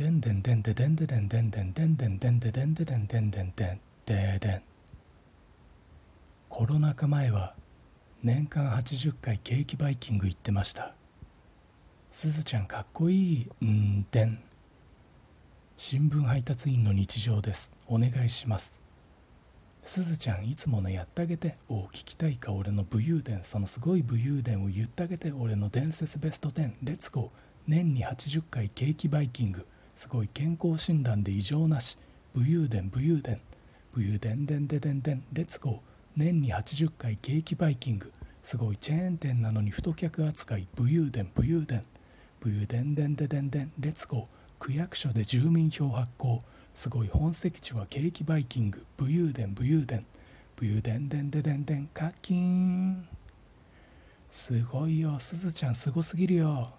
でんでんでんでんでんでんでんでんでんでんでんでんでんでんででんでんでんでんででんコロナ禍前は年間80回ケーキバイキング行ってました。すずちゃんかっこいいうんでん。新聞配達員の日常です。お願いします。すずちゃんいつものやってあげてお聞きたいか俺の武勇伝そのすごい武勇伝を言ってあげて俺の伝説ベスト10レッツゴー。年に80回ケーキバイキング。すごい健康診断で異常なし武勇伝武勇伝武勇伝でんででんでん Let's go。年に80回ケーキバイキング。すごいチェーン店なのに太客扱い武勇伝武勇伝武勇伝でんででんでん Let's go。区役所で住民票発行。すごい本籍地はケーキバイキング。武勇伝武勇伝。武勇伝でんででんでん課金。すごいよすずちゃんすごすぎるよ。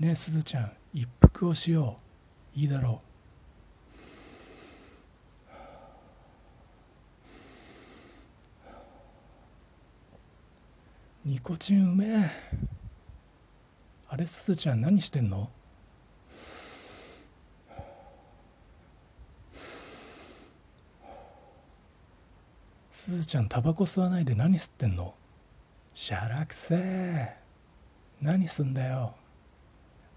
ねえすずちゃん一服をしよう。いいだろう。ニコチンうめ。えあれすずちゃん何してんの？すずちゃんタバコ吸わないで何吸ってんの？しゃらくせえ何すんだよ。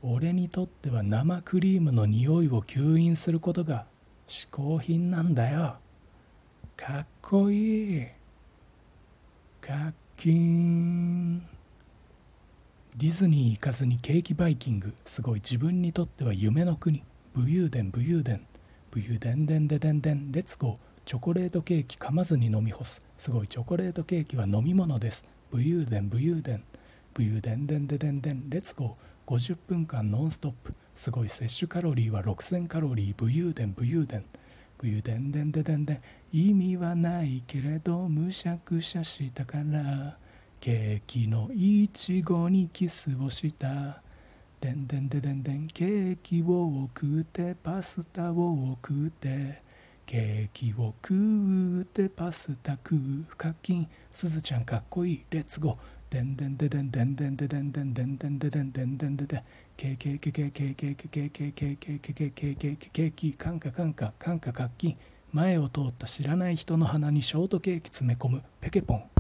俺にとっては生クリームの匂いを吸引することが嗜好品なんだよ。かっこいい。かっきーん。ディズニー行かずにケーキバイキング。すごい自分にとっては夢の国。武勇伝武勇伝。武勇伝伝で伝伝。レッツゴー。チョコレートケーキ噛まずに飲み干す。すごいチョコレートケーキは飲み物です。武勇伝武勇伝。武勇伝伝で伝伝。レッツゴー。50分間ノンストップ。すごい摂取カロリーは6000カロリー武勇伝武勇伝。武勇伝伝で伝伝。意味はないけれどむしゃくしゃしたから。ケーキのいちごにキスをした。でんでんででんでんケーキを食うてパスタを食うて。ケーキを食うてパスタ食う。課金すずちゃんかっこいい。レッツゴー。でんでんででんでんでんででんでんでんでんででんでんでんででケーケーケーケーケーケーケーケーケーケーケーケーケーケーケーケーキカンカカンカカンカカッキン前を通った知らない人の鼻にショートケーキ詰め込むペケポン